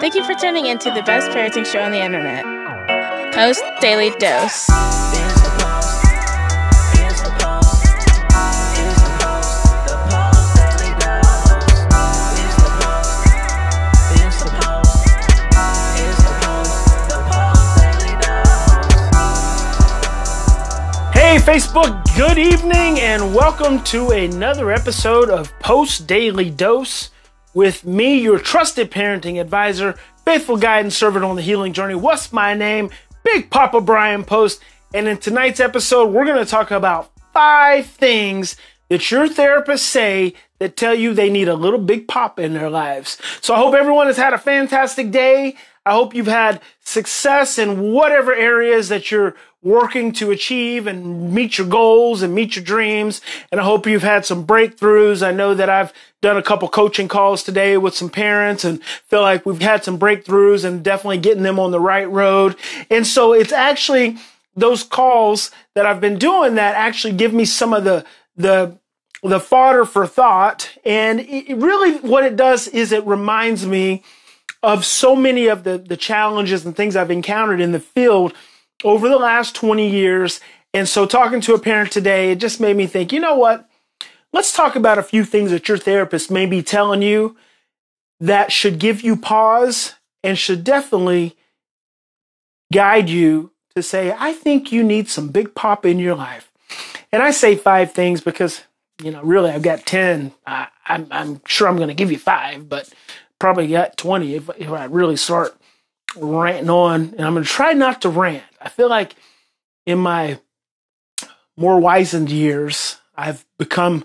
Thank you for tuning in to the best parenting show on the internet. Post Daily Dose. Hey, Facebook, good evening, and welcome to another episode of Post Daily Dose with me, your trusted parenting advisor, faithful guide and servant on the healing journey. What's my name? Big Papa Bryan Post. And in tonight's episode, we're going to talk about five things that your therapists say that tell you they need a little big pop in their lives. So I hope everyone has had a fantastic day. I hope you've had success in whatever areas that you're working to achieve and meet your goals and meet your dreams. And I hope you've had some breakthroughs. I know that I've done a couple coaching calls today with some parents and feel like we've had some breakthroughs and definitely getting them on the right road. And so it's actually those calls that I've been doing that actually give me some of the, the, the fodder for thought. And it, really what it does is it reminds me of so many of the, the challenges and things I've encountered in the field over the last 20 years. And so talking to a parent today, it just made me think, you know what? Let's talk about a few things that your therapist may be telling you that should give you pause and should definitely guide you to say, I think you need some big pop in your life. And I say five things because, you know, really I've got 10. I, am sure I'm going to give you five, but probably got 20 if, if I really start ranting on. And I'm going to try not to rant. I feel like in my more wizened years, I've become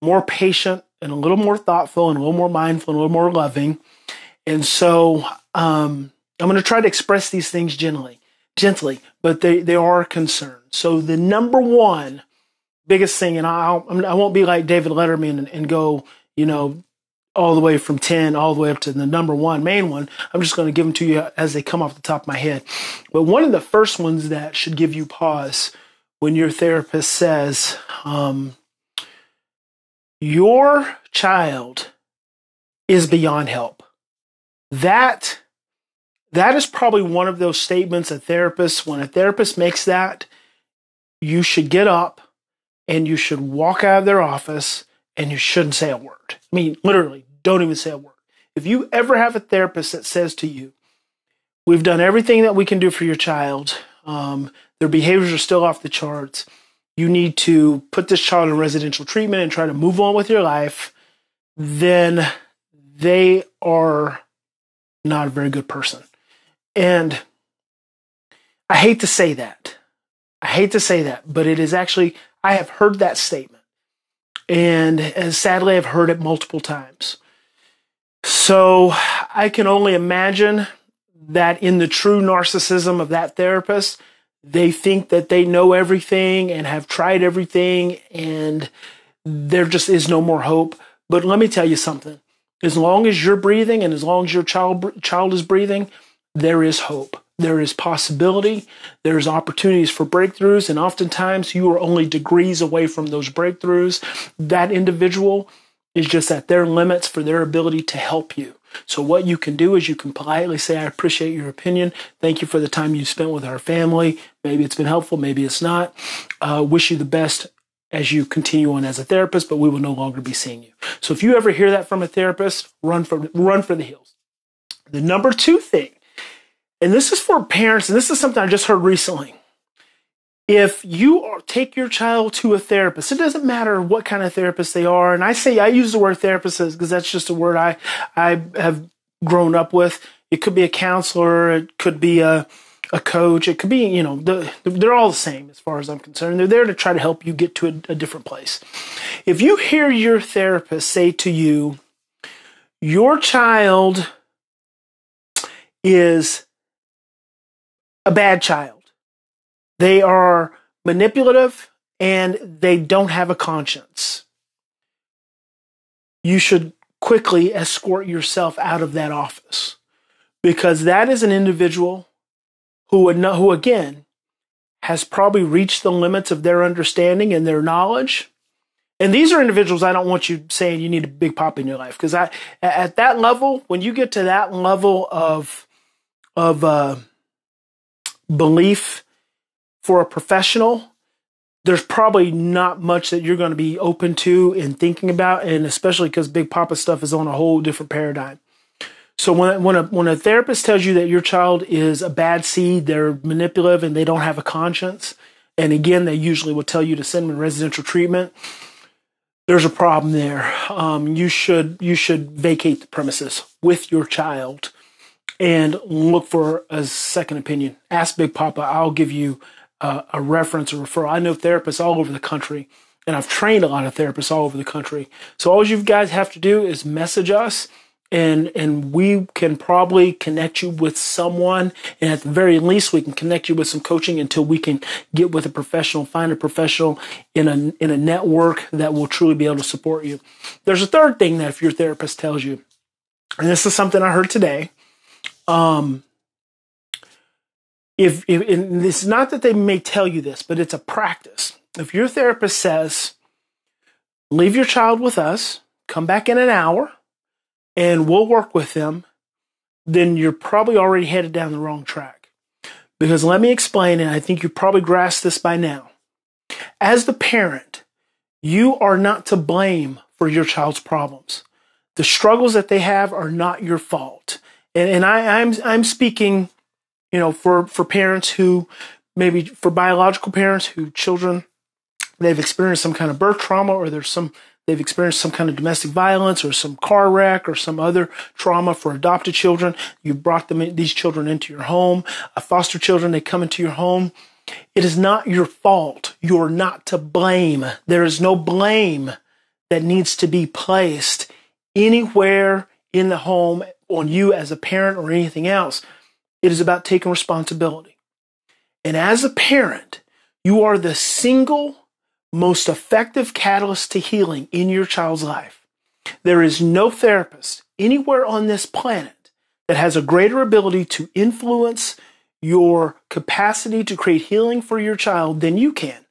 more patient and a little more thoughtful and a little more mindful and a little more loving. And so um, I'm going to try to express these things gently, gently, but they, they are concerned. So the number one biggest thing, and I'll, I won't be like David Letterman and, and go, you know, all the way from 10 all the way up to the number one main one. I'm just going to give them to you as they come off the top of my head. But one of the first ones that should give you pause when your therapist says, um, your child is beyond help. That that is probably one of those statements a therapist when a therapist makes that you should get up and you should walk out of their office and you shouldn't say a word. I mean, literally, don't even say a word. If you ever have a therapist that says to you, We've done everything that we can do for your child, um, their behaviors are still off the charts, you need to put this child in residential treatment and try to move on with your life, then they are not a very good person. And I hate to say that. I hate to say that, but it is actually, I have heard that statement. And, and sadly, I've heard it multiple times. So I can only imagine that in the true narcissism of that therapist, they think that they know everything and have tried everything and there just is no more hope. But let me tell you something. As long as you're breathing and as long as your child child is breathing, there is hope. There is possibility. There's opportunities for breakthroughs. And oftentimes you are only degrees away from those breakthroughs. That individual is just at their limits for their ability to help you. So what you can do is you can politely say, I appreciate your opinion. Thank you for the time you spent with our family. Maybe it's been helpful. Maybe it's not. Uh, wish you the best as you continue on as a therapist, but we will no longer be seeing you. So if you ever hear that from a therapist, run for, run for the hills. The number two thing and this is for parents, and this is something I just heard recently. If you take your child to a therapist, it doesn't matter what kind of therapist they are. And I say I use the word therapist because that's just a word I I have grown up with. It could be a counselor, it could be a a coach, it could be you know the, they're all the same as far as I'm concerned. They're there to try to help you get to a, a different place. If you hear your therapist say to you, "Your child is a bad child. They are manipulative and they don't have a conscience. You should quickly escort yourself out of that office because that is an individual who would know, who again has probably reached the limits of their understanding and their knowledge And these are individuals I don't want you saying you need a big pop in your life because I at that level, when you get to that level of of uh, belief for a professional, there's probably not much that you're going to be open to and thinking about, and especially because Big Papa stuff is on a whole different paradigm. So when when a when a therapist tells you that your child is a bad seed, they're manipulative and they don't have a conscience, and again they usually will tell you to send them residential treatment. There's a problem there. Um, you should you should vacate the premises with your child and look for a second opinion. Ask Big Papa. I'll give you a, a reference or referral. I know therapists all over the country, and I've trained a lot of therapists all over the country. So all you guys have to do is message us and and we can probably connect you with someone and at the very least we can connect you with some coaching until we can get with a professional find a professional in a in a network that will truly be able to support you there's a third thing that if your therapist tells you and this is something i heard today um if, if it's not that they may tell you this but it's a practice if your therapist says leave your child with us come back in an hour and we'll work with them, then you're probably already headed down the wrong track. Because let me explain, and I think you probably grasped this by now. As the parent, you are not to blame for your child's problems. The struggles that they have are not your fault. And, and I, I'm, I'm speaking, you know, for, for parents who maybe for biological parents who children, they've experienced some kind of birth trauma or there's some they've experienced some kind of domestic violence or some car wreck or some other trauma for adopted children. You brought them these children into your home. Uh, foster children, they come into your home. It is not your fault. You're not to blame. There is no blame that needs to be placed anywhere in the home on you as a parent or anything else. It is about taking responsibility. And as a parent, you are the single most effective catalyst to healing in your child's life. There is no therapist anywhere on this planet that has a greater ability to influence your capacity to create healing for your child than you can.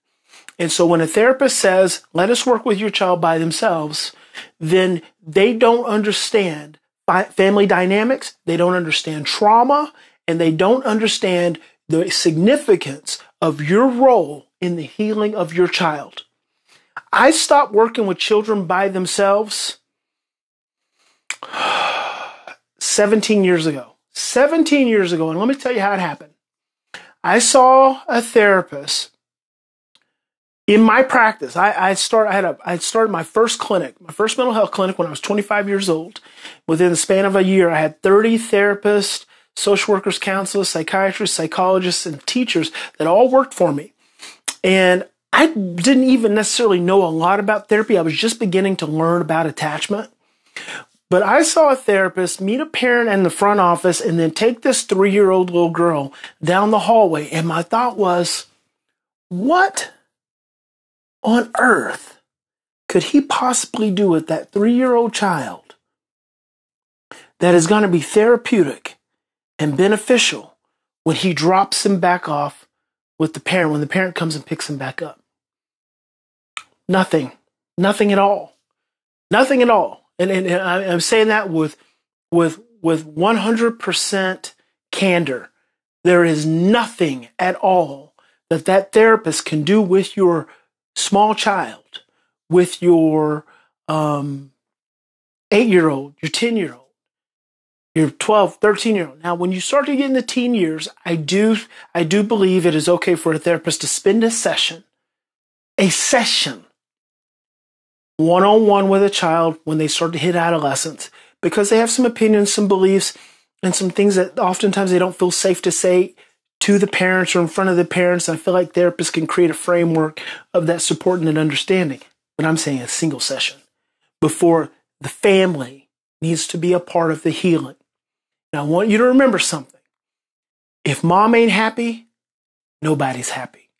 And so when a therapist says, let us work with your child by themselves, then they don't understand family dynamics, they don't understand trauma, and they don't understand the significance of your role in the healing of your child. I stopped working with children by themselves 17 years ago. 17 years ago. And let me tell you how it happened. I saw a therapist in my practice. I, I start, I had a, I started my first clinic, my first mental health clinic when I was 25 years old. Within the span of a year, I had 30 therapists, social workers, counselors, psychiatrists, psychologists, and teachers that all worked for me. And I didn't even necessarily know a lot about therapy. I was just beginning to learn about attachment. But I saw a therapist meet a parent in the front office and then take this three year old little girl down the hallway. And my thought was, what on earth could he possibly do with that three year old child that is going to be therapeutic and beneficial when he drops him back off with the parent when the parent comes and picks him back up. Nothing, nothing at all, nothing at all. And, and, and I'm saying that with with with 100% candor. There is nothing at all that that therapist can do with your small child, with your um, eight year old, your 10 year old you're 12, 13 year old. Now, when you start to get in the teen years, I do, I do believe it is okay for a therapist to spend a session, a session, one on one with a child when they start to hit adolescence because they have some opinions, some beliefs, and some things that oftentimes they don't feel safe to say to the parents or in front of the parents. I feel like therapists can create a framework of that support and that understanding. But I'm saying a single session before the family needs to be a part of the healing. Now, I want you to remember something. If mom ain't happy, nobody's happy.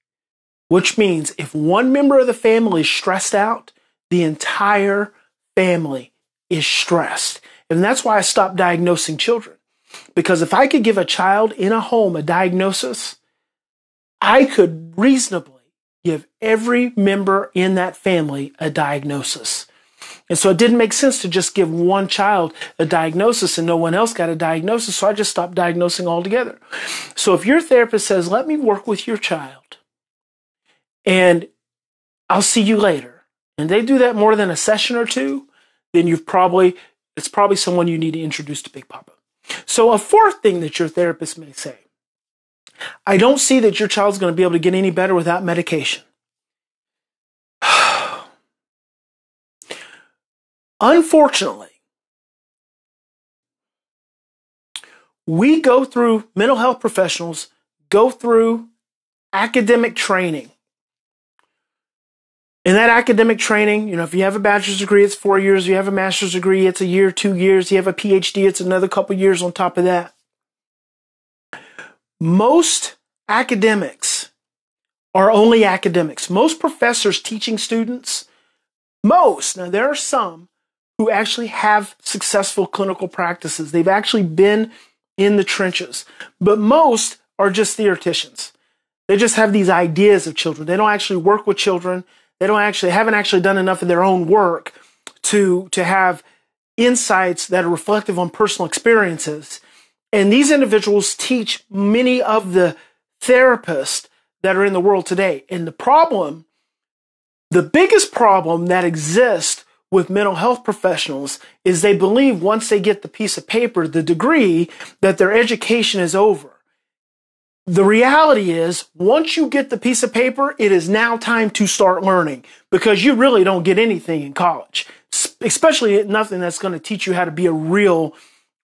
Which means if one member of the family is stressed out, the entire family is stressed. And that's why I stopped diagnosing children. Because if I could give a child in a home a diagnosis, I could reasonably give every member in that family a diagnosis. And so it didn't make sense to just give one child a diagnosis and no one else got a diagnosis. So I just stopped diagnosing altogether. So if your therapist says, let me work with your child and I'll see you later, and they do that more than a session or two, then you've probably, it's probably someone you need to introduce to Big Papa. So a fourth thing that your therapist may say, I don't see that your child's going to be able to get any better without medication. Unfortunately, we go through, mental health professionals go through academic training. In that academic training, you know, if you have a bachelor's degree, it's four years. If you have a master's degree, it's a year, two years. You have a PhD, it's another couple years on top of that. Most academics are only academics. Most professors teaching students, most, now there are some who actually have successful clinical practices. They've actually been in the trenches, but most are just theoreticians. They just have these ideas of children. They don't actually work with children. They don't actually haven't actually done enough of their own work to to have insights that are reflective on personal experiences. And these individuals teach many of the therapists that are in the world today. And the problem, the biggest problem that exists with mental health professionals is they believe once they get the piece of paper, the degree, that their education is over. The reality is, once you get the piece of paper, it is now time to start learning because you really don't get anything in college, especially nothing that's going to teach you how to be a real,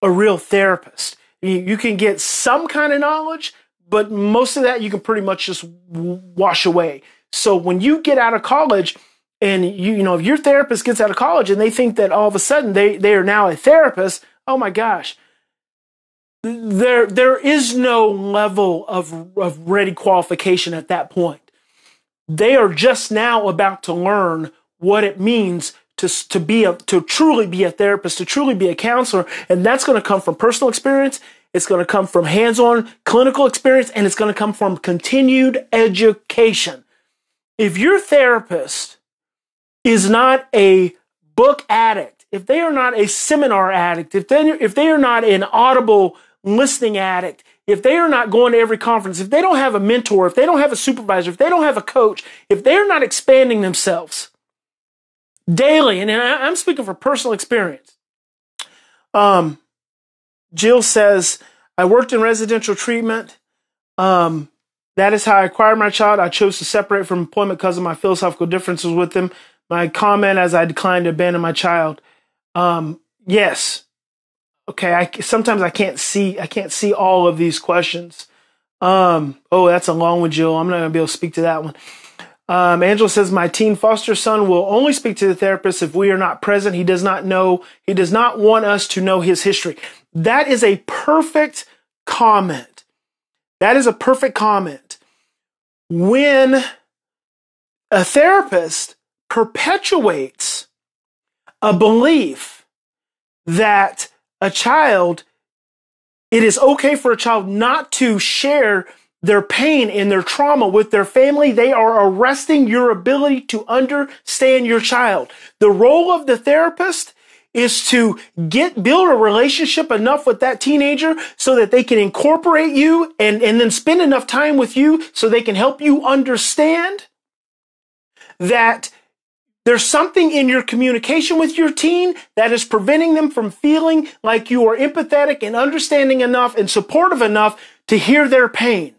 a real therapist. You can get some kind of knowledge, but most of that you can pretty much just wash away. So when you get out of college, and you, you know, if your therapist gets out of college and they think that all of a sudden they, they are now a therapist, oh my gosh, there there is no level of, of ready qualification at that point. They are just now about to learn what it means to, to be a to truly be a therapist, to truly be a counselor, and that's going to come from personal experience. It's going to come from hands-on clinical experience, and it's going to come from continued education. If your therapist is not a book addict, if they are not a seminar addict, if they if they are not an audible listening addict, if they are not going to every conference, if they don't have a mentor, if they don't have a supervisor, if they don't have a coach, if they're not expanding themselves daily, and I'm speaking from personal experience. Um, Jill says, I worked in residential treatment. Um, that is how I acquired my child. I chose to separate from employment because of my philosophical differences with them. My comment as I declined to abandon my child. Um, yes, okay, I sometimes I can't see I can't see all of these questions. Um, oh, that's a long one, Jill. I'm not gonna be able to speak to that one. Um, Angela says, My teen foster son will only speak to the therapist if we are not present. He does not know, he does not want us to know his history. That is a perfect comment. That is a perfect comment. When a therapist perpetuates a belief that a child, it is okay for a child not to share their pain and their trauma with their family. They are arresting your ability to understand your child. The role of the therapist is to get build a relationship enough with that teenager so that they can incorporate you and, and then spend enough time with you so they can help you understand that there's something in your communication with your teen that is preventing them from feeling like you are empathetic and understanding enough and supportive enough to hear their pain.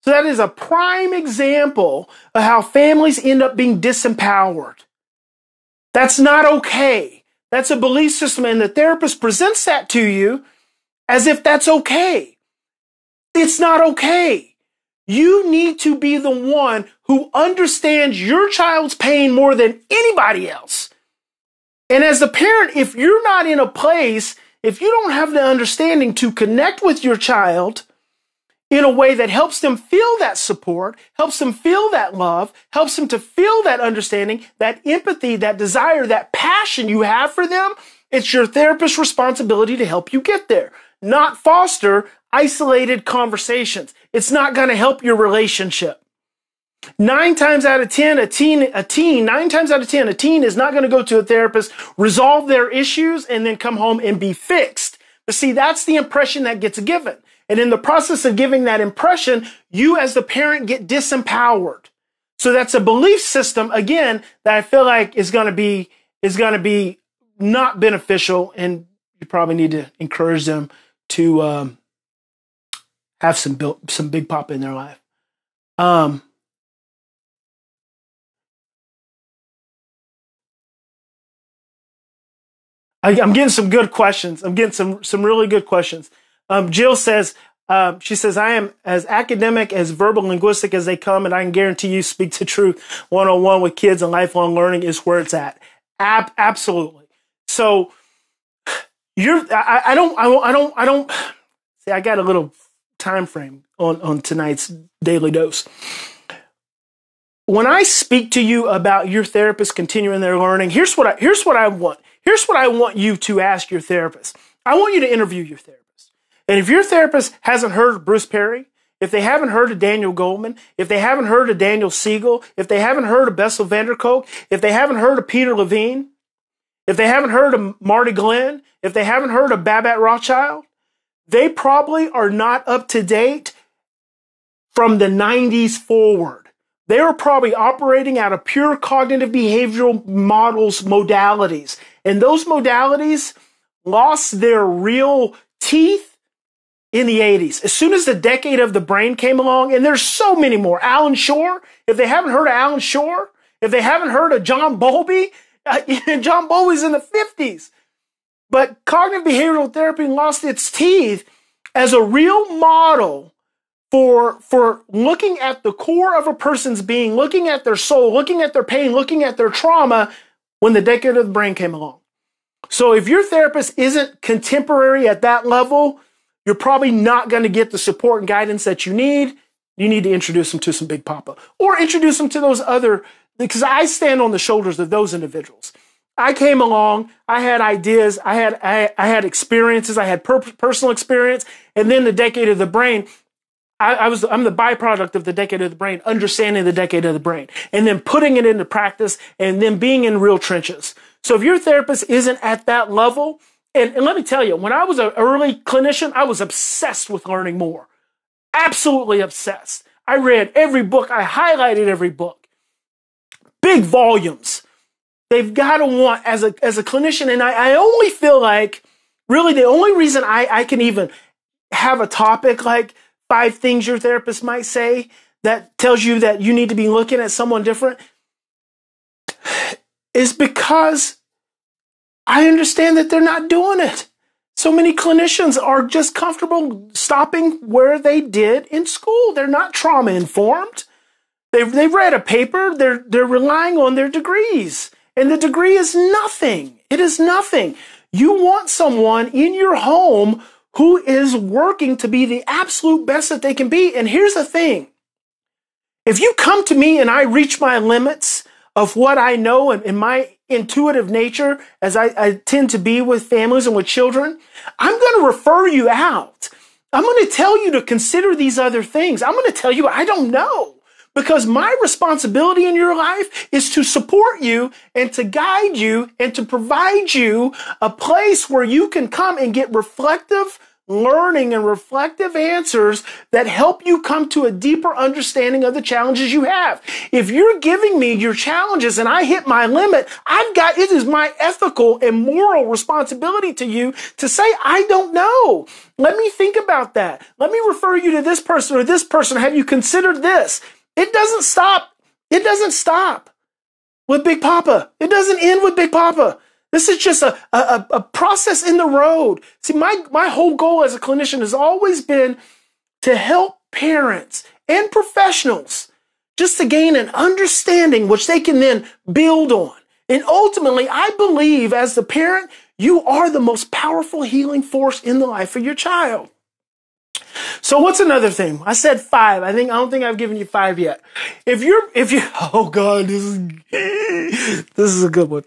So that is a prime example of how families end up being disempowered. That's not okay. That's a belief system and the therapist presents that to you as if that's okay. It's not okay. You need to be the one who understands your child's pain more than anybody else. And as a parent, if you're not in a place, if you don't have the understanding to connect with your child in a way that helps them feel that support, helps them feel that love, helps them to feel that understanding, that empathy, that desire, that passion you have for them, it's your therapist's responsibility to help you get there, not foster isolated conversations. It's not going to help your relationship. Nine times out of 10, a teen, a teen, nine times out of 10, a teen is not going to go to a therapist, resolve their issues, and then come home and be fixed. But see, that's the impression that gets given. And in the process of giving that impression, you as the parent get disempowered. So that's a belief system, again, that I feel like is going to be, is going to be not beneficial. And you probably need to encourage them to, um, have some built, some big pop in their life. Um, I, am getting some good questions. I'm getting some some really good questions. Um, Jill says, um, she says, I am as academic as verbal linguistic as they come, and I can guarantee you speak to truth one on one with kids and lifelong learning is where it's at. Ab- absolutely. So you're, I, I don't, I don't, I don't, I don't see, I got a little time frame on, on tonight's daily dose. When I speak to you about your therapist continuing their learning, here's what I, here's what I want. Here's what I want you to ask your therapist. I want you to interview your therapist. And if your therapist hasn't heard of Bruce Perry, if they haven't heard of Daniel Goleman, if they haven't heard of Daniel Siegel, if they haven't heard of Bessel van der Kolk, if they haven't heard of Peter Levine, if they haven't heard of Marti Glenn, if they haven't heard of Babette Rothschild, they probably are not up to date from the 90s forward. They are probably operating out of pure cognitive behavioral models modalities. And those modalities lost their real teeth in the 80s. As soon as the decade of the brain came along, and there's so many more. Allan Schore, if they haven't heard of Allan Schore, if they haven't heard of John Bowlby, uh, John Bowlby's in the 50s. But cognitive behavioral therapy lost its teeth as a real model for for looking at the core of a person's being, looking at their soul, looking at their pain, looking at their trauma when the decade of the brain came along. So if your therapist isn't contemporary at that level, you're probably not going to get the support and guidance that you need. You need to introduce them to some Big Papa or introduce them to those other because I stand on the shoulders of those individuals. I came along, I had ideas, I had I, I had experiences, I had per- personal experience, and then the decade of the brain I, I, was I'm the byproduct of the decade of the brain, understanding the decade of the brain, and then putting it into practice, and then being in real trenches. So if your therapist isn't at that level, and, and let me tell you, when I was an early clinician, I was obsessed with learning more, absolutely obsessed. I read every book, I highlighted every book, big volumes. They've got to want as a as a clinician, and I, I only feel like really the only reason I, I can even have a topic like five things your therapist might say that tells you that you need to be looking at someone different is because I understand that they're not doing it. So many clinicians are just comfortable stopping where they did in school. They're not trauma informed. They've, they've read a paper, they're, they're relying on their degrees. And the degree is nothing. It is nothing. You want someone in your home who is working to be the absolute best that they can be. And here's the thing. If you come to me and I reach my limits of what I know and, and my intuitive nature, as I, I tend to be with families and with children, I'm going to refer you out. I'm going to tell you to consider these other things. I'm going to tell you I don't know because my responsibility in your life is to support you and to guide you and to provide you a place where you can come and get reflective learning and reflective answers that help you come to a deeper understanding of the challenges you have. If you're giving me your challenges and I hit my limit, I've got, it is my ethical and moral responsibility to you to say, I don't know. Let me think about that. Let me refer you to this person or this person. Have you considered this? It doesn't stop. It doesn't stop with Big Papa. It doesn't end with Big Papa. This is just a, a, a process in the road. See, my, my whole goal as a clinician has always been to help parents and professionals just to gain an understanding which they can then build on. And ultimately, I believe as the parent, you are the most powerful healing force in the life of your child. So what's another thing? I said five. I think I don't think I've given you five yet. If you're if you oh god, this is this is a good one.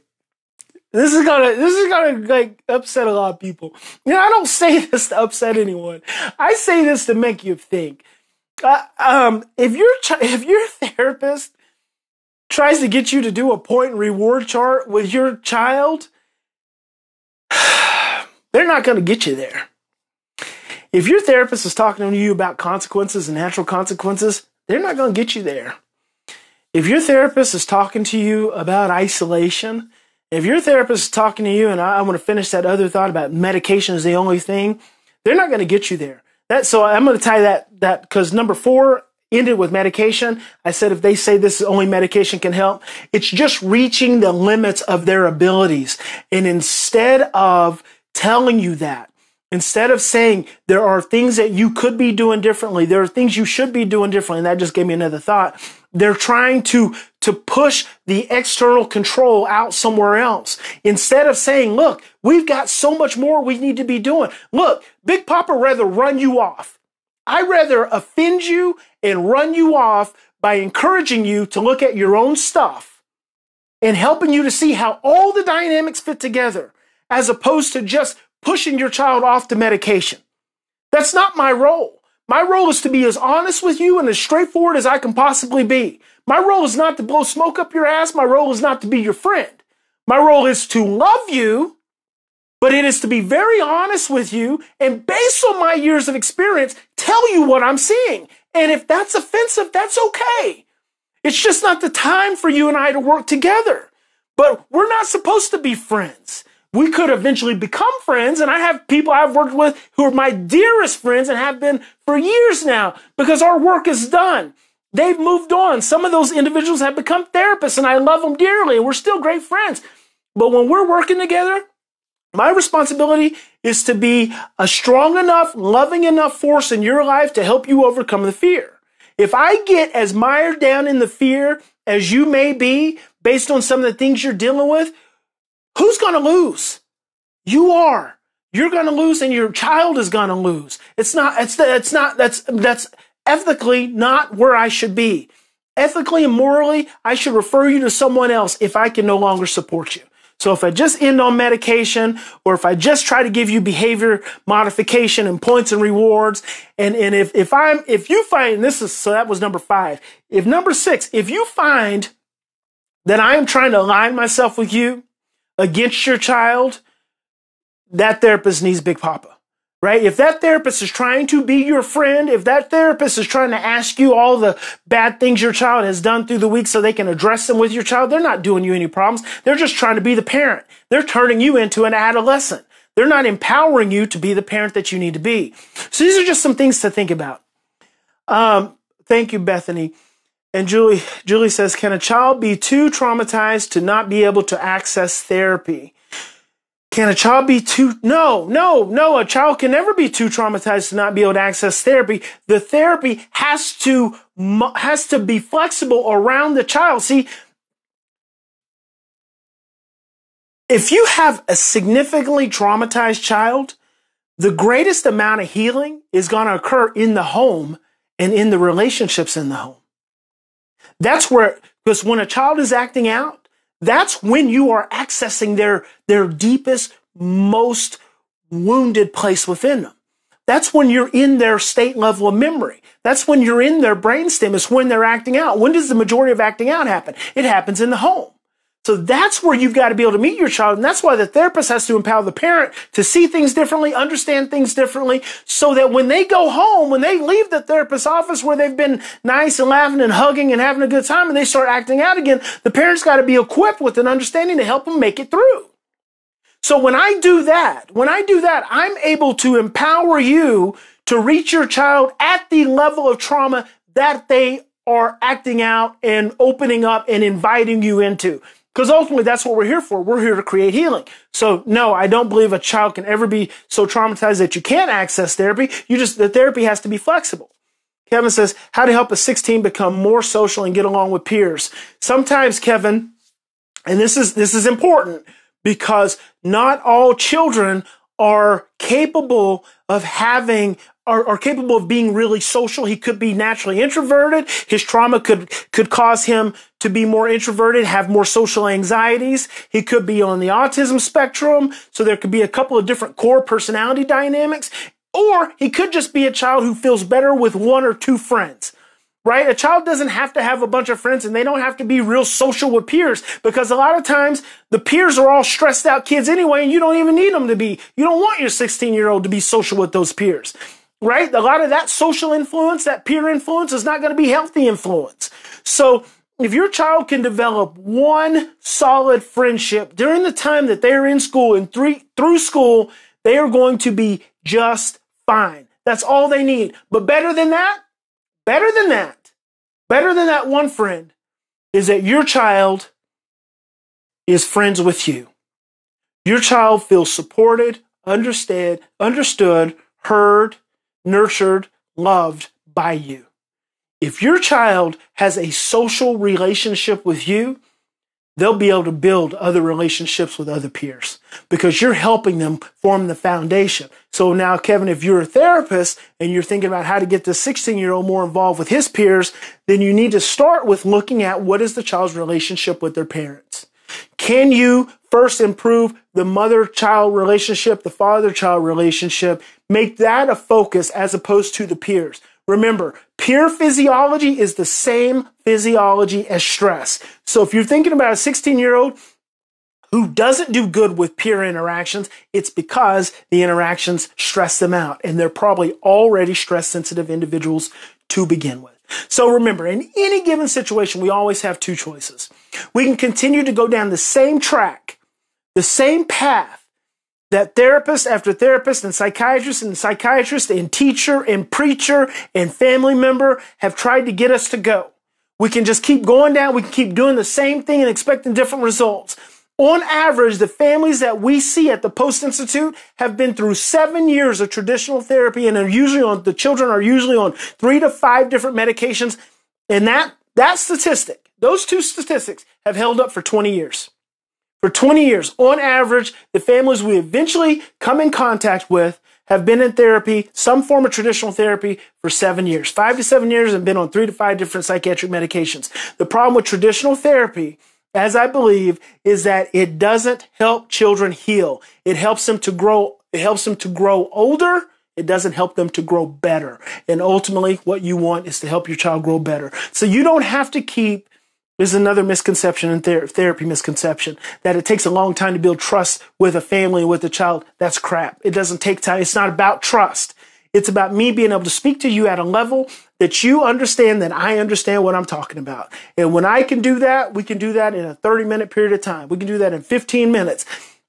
This is gonna this is gonna like upset a lot of people. You know, I don't say this to upset anyone. I say this to make you think. Uh, um, if your if your therapist tries to get you to do a point and reward chart with your child, they're not to get you there. If your therapist is talking to you about consequences and natural consequences, they're not going to get you there. If your therapist is talking to you about isolation, if your therapist is talking to you, and I, I want to finish that other thought about medication is the only thing, they're not going to get you there. That so I'm going to tie that that because number four ended with medication. I said if they say this is only medication can help, it's just reaching the limits of their abilities. And instead of telling you that, instead of saying there are things that you could be doing differently, there are things you should be doing differently, and that just gave me another thought. They're trying to, to push the external control out somewhere else. Instead of saying, look, we've got so much more we need to be doing. Look, Big Papa rather run you off. I rather offend you and run you off by encouraging you to look at your own stuff and helping you to see how all the dynamics fit together as opposed to just pushing your child off to medication. That's not my role. My role is to be as honest with you and as straightforward as I can possibly be. My role is not to blow smoke up your ass. My role is not to be your friend. My role is to love you, but it is to be very honest with you and based on my years of experience, tell you what I'm seeing. And if that's offensive, that's okay. It's just not the time for you and I to work together. But we're not supposed to be friends we could eventually become friends. And I have people I've worked with who are my dearest friends and have been for years now because our work is done. They've moved on. Some of those individuals have become therapists and I love them dearly and we're still great friends. But when we're working together, my responsibility is to be a strong enough, loving enough force in your life to help you overcome the fear. If I get as mired down in the fear as you may be based on some of the things you're dealing with, Who's going to lose? You are. You're going to lose and your child is going to lose. It's not, it's, it's not, that's, that's ethically not where I should be. Ethically and morally, I should refer you to someone else if I can no longer support you. So if I just end on medication or if I just try to give you behavior modification and points and rewards, and, and if, if I'm, if you find, this is, so that was number five. If number six, if you find that I am trying to align myself with you against your child, that therapist needs Big Papa. Right? If that therapist is trying to be your friend, if that therapist is trying to ask you all the bad things your child has done through the week so they can address them with your child, they're not doing you any problems. They're just trying to be the parent. They're turning you into an adolescent. They're not empowering you to be the parent that you need to be. So these are just some things to think about. Um, thank you, Bethany. And Julie, Julie says, can a child be too traumatized to not be able to access therapy? Can a child be too, no, no, no, a child can never be too traumatized to not be able to access therapy. The therapy has to, has to be flexible around the child. See, if you have a significantly traumatized child, the greatest amount of healing is going to occur in the home and in the relationships in the home. That's where, because when a child is acting out, that's when you are accessing their, their deepest, most wounded place within them. That's when you're in their state level of memory. That's when you're in their brainstem. It's when they're acting out. When does the majority of acting out happen? It happens in the home. So that's where you've got to be able to meet your child. And that's why the therapist has to empower the parent to see things differently, understand things differently, so that when they go home, when they leave the therapist's office where they've been nice and laughing and hugging and having a good time and they start acting out again, the parent's got to be equipped with an understanding to help them make it through. So when I do that, when I do that, I'm able to empower you to reach your child at the level of trauma that they are acting out and opening up and inviting you into. Because ultimately, that's what we're here for. We're here to create healing. So, no, I don't believe a child can ever be so traumatized that you can't access therapy. You just, the therapy has to be flexible. Kevin says, how to help a 16 become more social and get along with peers. Sometimes, Kevin, and this is, this is important because not all children are capable of having are, are, capable of being really social. He could be naturally introverted. His trauma could, could cause him to be more introverted, have more social anxieties. He could be on the autism spectrum. So there could be a couple of different core personality dynamics. Or he could just be a child who feels better with one or two friends right? A child doesn't have to have a bunch of friends and they don't have to be real social with peers because a lot of times the peers are all stressed out kids anyway and you don't even need them to be. You don't want your 16 year old to be social with those peers, right? A lot of that social influence, that peer influence is not going to be healthy influence. So if your child can develop one solid friendship during the time that they're in school and three, through school, they are going to be just fine. That's all they need. But better than that, better than that, better than that one friend is that your child is friends with you. Your child feels supported, understood, understood, heard, nurtured, loved by you. If your child has a social relationship with you, they'll be able to build other relationships with other peers because you're helping them form the foundation. So now, Kevin, if you're a therapist and you're thinking about how to get the 16 year old more involved with his peers, then you need to start with looking at what is the child's relationship with their parents. Can you first improve the mother child relationship, the father child relationship? Make that a focus as opposed to the peers. Remember, peer physiology is the same physiology as stress. So if you're thinking about a 16 year old who doesn't do good with peer interactions, it's because the interactions stress them out and they're probably already stress sensitive individuals to begin with. So remember, in any given situation, we always have two choices. We can continue to go down the same track, the same path, that therapist after therapist and psychiatrist and psychiatrist and teacher and preacher and family member have tried to get us to go. We can just keep going down. We can keep doing the same thing and expecting different results. On average, the families that we see at the Post Institute have been through seven years of traditional therapy and are usually on, the children are usually on three to five different medications. And that, that statistic, those two statistics have held up for 20 years. For 20 years, on average, the families we eventually come in contact with have been in therapy, some form of traditional therapy, for seven years. Five to seven years and been on three to five different psychiatric medications. The problem with traditional therapy, as I believe, is that it doesn't help children heal. It helps them to grow, it helps them to grow older. It doesn't help them to grow better. And ultimately, what you want is to help your child grow better. So you don't have to keep there's another misconception in ther- therapy misconception that it takes a long time to build trust with a family with a child. That's crap. It doesn't take time. It's not about trust. It's about me being able to speak to you at a level that you understand that I understand what I'm talking about. And when I can do that, we can do that in a 30 minute period of time. We can do that in 15 minutes.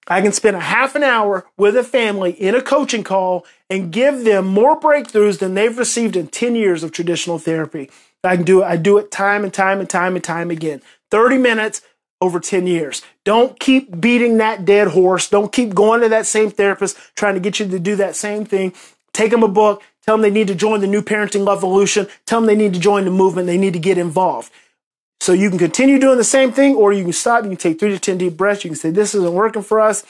I can spend a half an hour with a family in a coaching call and give them more breakthroughs than they've received in 10 years of traditional therapy. I can do it. I do it time and time and time and time again. 30 minutes over 10 years. Don't keep beating that dead horse. Don't keep going to that same therapist trying to get you to do that same thing. Take them a book. Tell them they need to join the new parenting revolution. Tell them they need to join the movement. They need to get involved. So you can continue doing the same thing or you can stop. You can take three to 10 deep breaths. You can say, this isn't working for us.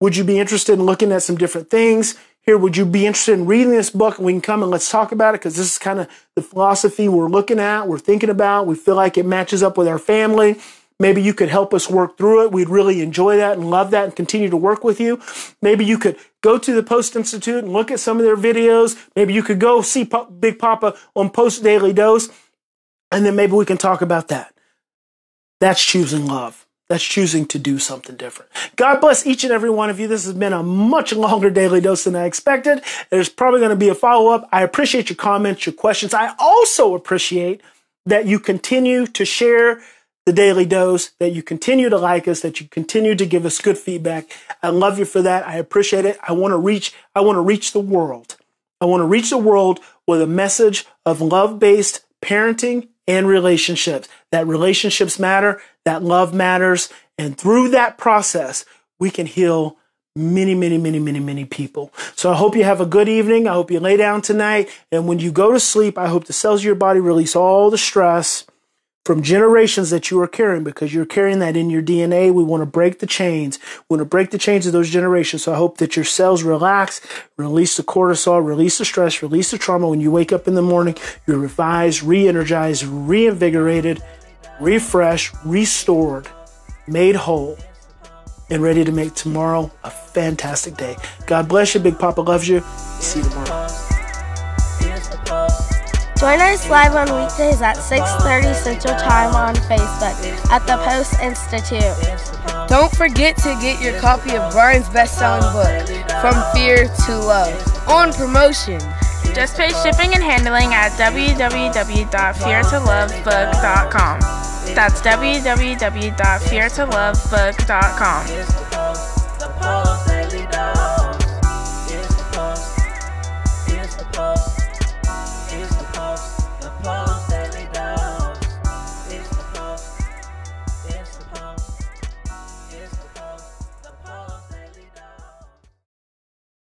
Would you be interested in looking at some different things? Here, would you be interested in reading this book? And we can come and let's talk about it because this is kind of the philosophy we're looking at, we're thinking about. We feel like it matches up with our family. Maybe you could help us work through it. We'd really enjoy that and love that and continue to work with you. Maybe you could go to the Post Institute and look at some of their videos. Maybe you could go see Big Papa on Post Daily Dose. And then maybe we can talk about that. That's choosing love. That's choosing to do something different. God bless each and every one of you. This has been a much longer daily dose than I expected. There's probably going to be a follow up. I appreciate your comments, your questions. I also appreciate that you continue to share the daily dose, that you continue to like us, that you continue to give us good feedback. I love you for that. I appreciate it. I want to reach, I want to reach the world. I want to reach the world with a message of love based parenting and relationships. That relationships matter, that love matters. And through that process, we can heal many, many, many, many, many people. So I hope you have a good evening. I hope you lay down tonight. And when you go to sleep, I hope the cells of your body release all the stress from generations that you are carrying because you're carrying that in your DNA. We want to break the chains. We want to break the chains of those generations. So I hope that your cells relax, release the cortisol, release the stress, release the trauma. When you wake up in the morning, you're revised, re energized, reinvigorated, refreshed, restored, made whole, and ready to make tomorrow a fantastic day. God bless you. Big Papa loves you. See you tomorrow. Join us live on weekdays at 6:30 Central Time on Facebook at the Post Institute. Don't forget to get your copy of Bryan's best-selling book, From Fear to Love, on promotion. Just pay shipping and handling at www.feartolovebook.com. That's www.feartolovebook.com.